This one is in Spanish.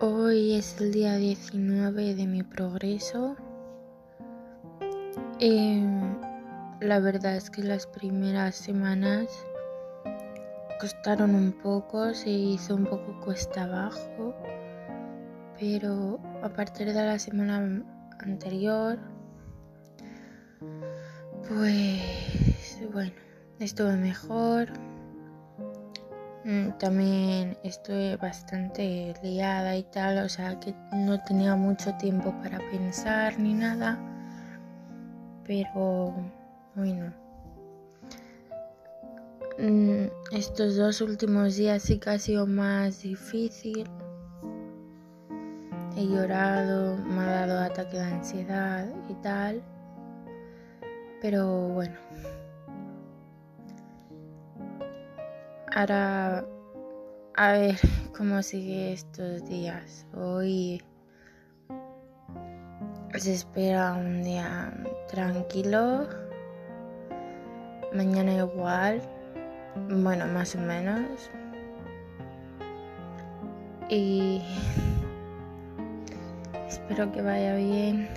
Hoy es el día 19 de mi progreso. Em, la verdad es que las primeras semanas costaron un poco, se hizo un poco cuesta abajo, pero a partir de la semana anterior, pues bueno, estuve mejor. Mm, también estoy bastante liada y tal, o sea que no tenía mucho tiempo para pensar ni nada. Pero bueno. Mm, estos dos últimos días sí que ha sido más difícil. He llorado, me ha dado ataque de ansiedad y tal. Pero bueno. Ahora, a ver cómo sigue estos días. Hoy se espera un día tranquilo. Mañana igual. Bueno, más o menos. Y espero que vaya bien.